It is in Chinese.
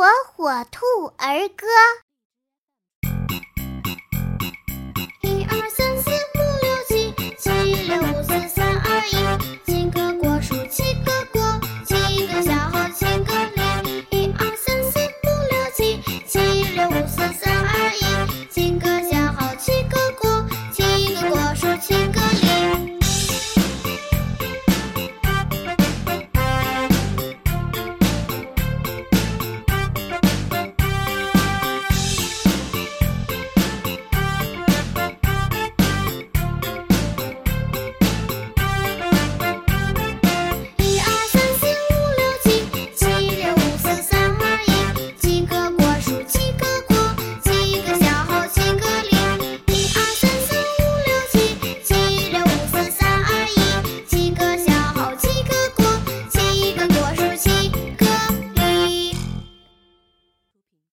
火火兔儿歌。